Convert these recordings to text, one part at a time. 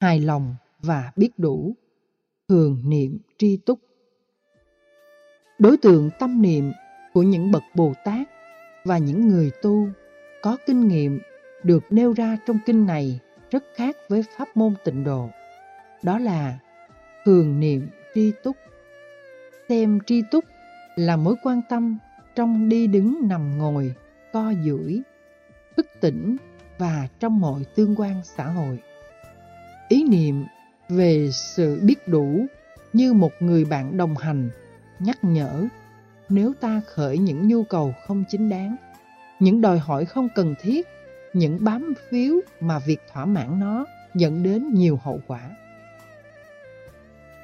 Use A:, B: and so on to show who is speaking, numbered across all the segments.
A: hài lòng và biết đủ, thường niệm tri túc. Đối tượng tâm niệm của những bậc Bồ Tát và những người tu có kinh nghiệm được nêu ra trong kinh này rất khác với pháp môn tịnh độ. Đó là thường niệm tri túc. Xem tri túc là mối quan tâm trong đi đứng nằm ngồi, co duỗi, thức tỉnh và trong mọi tương quan xã hội. Ý niệm về sự biết đủ như một người bạn đồng hành, nhắc nhở nếu ta khởi những nhu cầu không chính đáng, những đòi hỏi không cần thiết, những bám phiếu mà việc thỏa mãn nó dẫn đến nhiều hậu quả.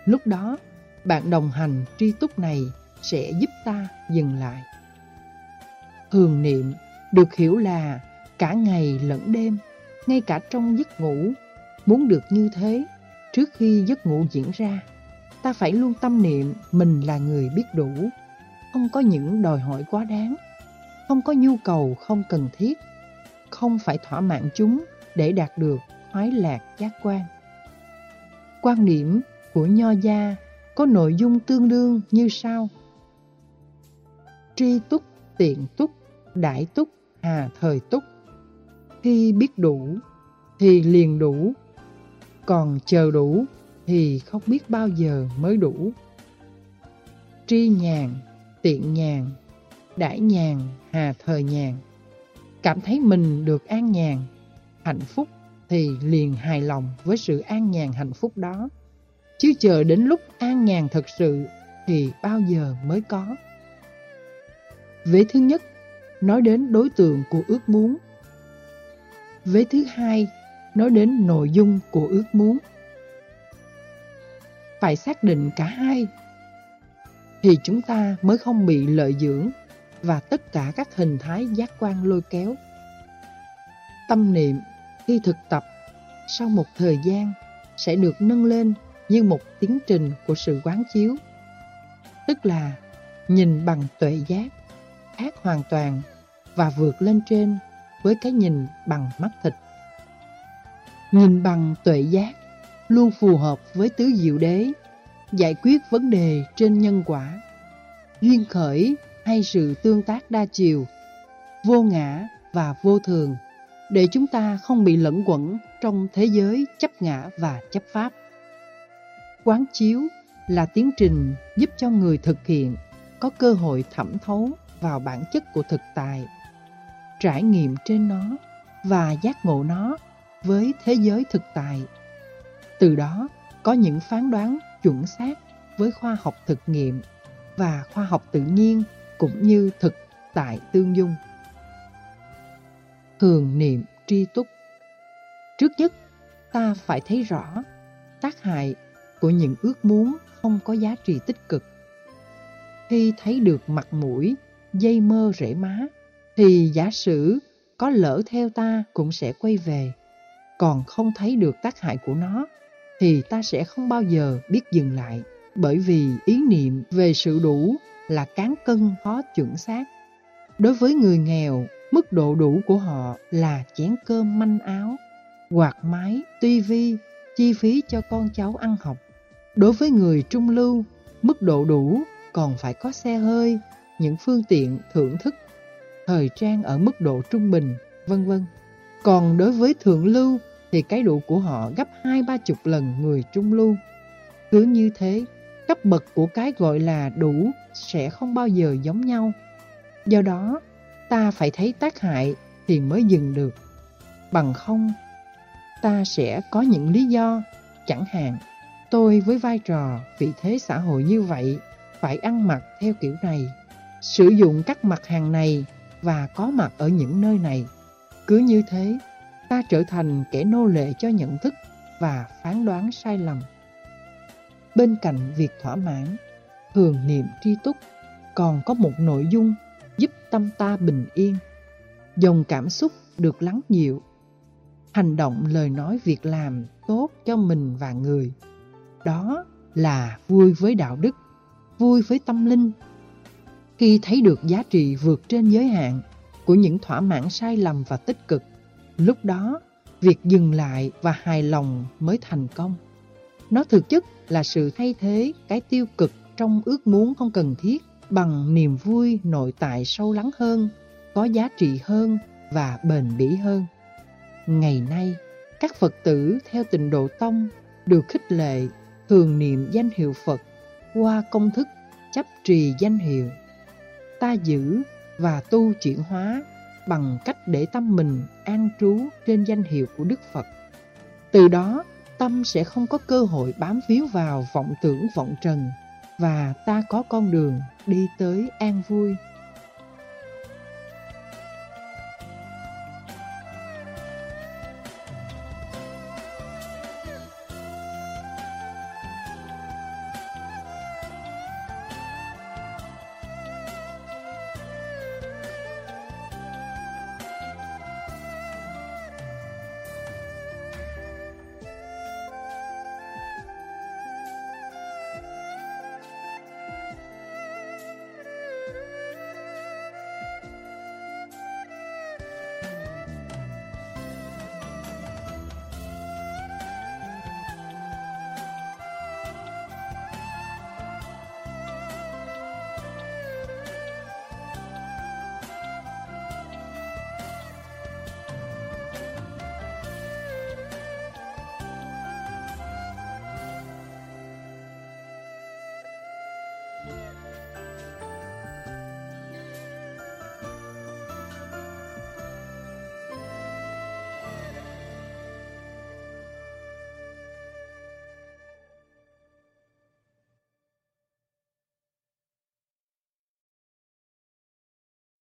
A: Lúc đó, bạn đồng hành tri túc này sẽ giúp ta dừng lại. Thường niệm được hiểu là cả ngày lẫn đêm, ngay cả trong giấc ngủ, muốn được như thế, trước khi giấc ngủ diễn ra, ta phải luôn tâm niệm mình là người biết đủ, không có những đòi hỏi quá đáng, không có nhu cầu không cần thiết, không phải thỏa mãn chúng để đạt được khoái lạc giác quan. Quan điểm của Nho Gia có nội dung tương đương như sau. Tri túc, tiện túc, đại túc, hà thời túc. Khi biết đủ thì liền đủ, còn chờ đủ thì không biết bao giờ mới đủ. Tri nhàn, tiện nhàn, đãi nhàn, hà thời nhàn. Cảm thấy mình được an nhàn, hạnh phúc thì liền hài lòng với sự an nhàn hạnh phúc đó. Chứ chờ đến lúc an nhàn thật sự thì bao giờ mới có. Vế thứ nhất, nói đến đối tượng của ước muốn. Vế thứ hai, nói đến nội dung của ước muốn. Phải xác định cả hai thì chúng ta mới không bị lợi dưỡng và tất cả các hình thái giác quan lôi kéo. Tâm niệm khi thực tập sau một thời gian sẽ được nâng lên như một tiến trình của sự quán chiếu. Tức là nhìn bằng tuệ giác, khác hoàn toàn và vượt lên trên với cái nhìn bằng mắt thịt. Nhìn bằng tuệ giác luôn phù hợp với tứ diệu đế, giải quyết vấn đề trên nhân quả, duyên khởi hay sự tương tác đa chiều, vô ngã và vô thường, để chúng ta không bị lẫn quẩn trong thế giới chấp ngã và chấp pháp. Quán chiếu là tiến trình giúp cho người thực hiện có cơ hội thẩm thấu vào bản chất của thực tại, trải nghiệm trên nó và giác ngộ nó với thế giới thực tại. Từ đó có những phán đoán chuẩn xác với khoa học thực nghiệm và khoa học tự nhiên cũng như thực tại tương dung. Thường niệm tri túc Trước nhất, ta phải thấy rõ tác hại của những ước muốn không có giá trị tích cực. Khi thấy được mặt mũi, dây mơ rễ má, thì giả sử có lỡ theo ta cũng sẽ quay về. Còn không thấy được tác hại của nó, thì ta sẽ không bao giờ biết dừng lại. Bởi vì ý niệm về sự đủ là cán cân khó chuẩn xác. Đối với người nghèo, mức độ đủ của họ là chén cơm manh áo, quạt máy, tivi, chi phí cho con cháu ăn học. Đối với người trung lưu, mức độ đủ còn phải có xe hơi, những phương tiện thưởng thức, thời trang ở mức độ trung bình, vân vân. Còn đối với thượng lưu thì cái đủ của họ gấp hai ba chục lần người trung lưu. Cứ như thế, cấp bậc của cái gọi là đủ sẽ không bao giờ giống nhau. Do đó, ta phải thấy tác hại thì mới dừng được. Bằng không, ta sẽ có những lý do, chẳng hạn Tôi với vai trò vị thế xã hội như vậy phải ăn mặc theo kiểu này, sử dụng các mặt hàng này và có mặt ở những nơi này. Cứ như thế, ta trở thành kẻ nô lệ cho nhận thức và phán đoán sai lầm. Bên cạnh việc thỏa mãn, thường niệm tri túc còn có một nội dung giúp tâm ta bình yên. Dòng cảm xúc được lắng dịu. Hành động, lời nói, việc làm tốt cho mình và người đó là vui với đạo đức, vui với tâm linh. Khi thấy được giá trị vượt trên giới hạn của những thỏa mãn sai lầm và tích cực, lúc đó việc dừng lại và hài lòng mới thành công. Nó thực chất là sự thay thế cái tiêu cực trong ước muốn không cần thiết bằng niềm vui nội tại sâu lắng hơn, có giá trị hơn và bền bỉ hơn. Ngày nay, các Phật tử theo tịnh độ tông được khích lệ thường niệm danh hiệu Phật qua công thức chấp trì danh hiệu. Ta giữ và tu chuyển hóa bằng cách để tâm mình an trú trên danh hiệu của Đức Phật. Từ đó, tâm sẽ không có cơ hội bám víu vào vọng tưởng vọng trần và ta có con đường đi tới an vui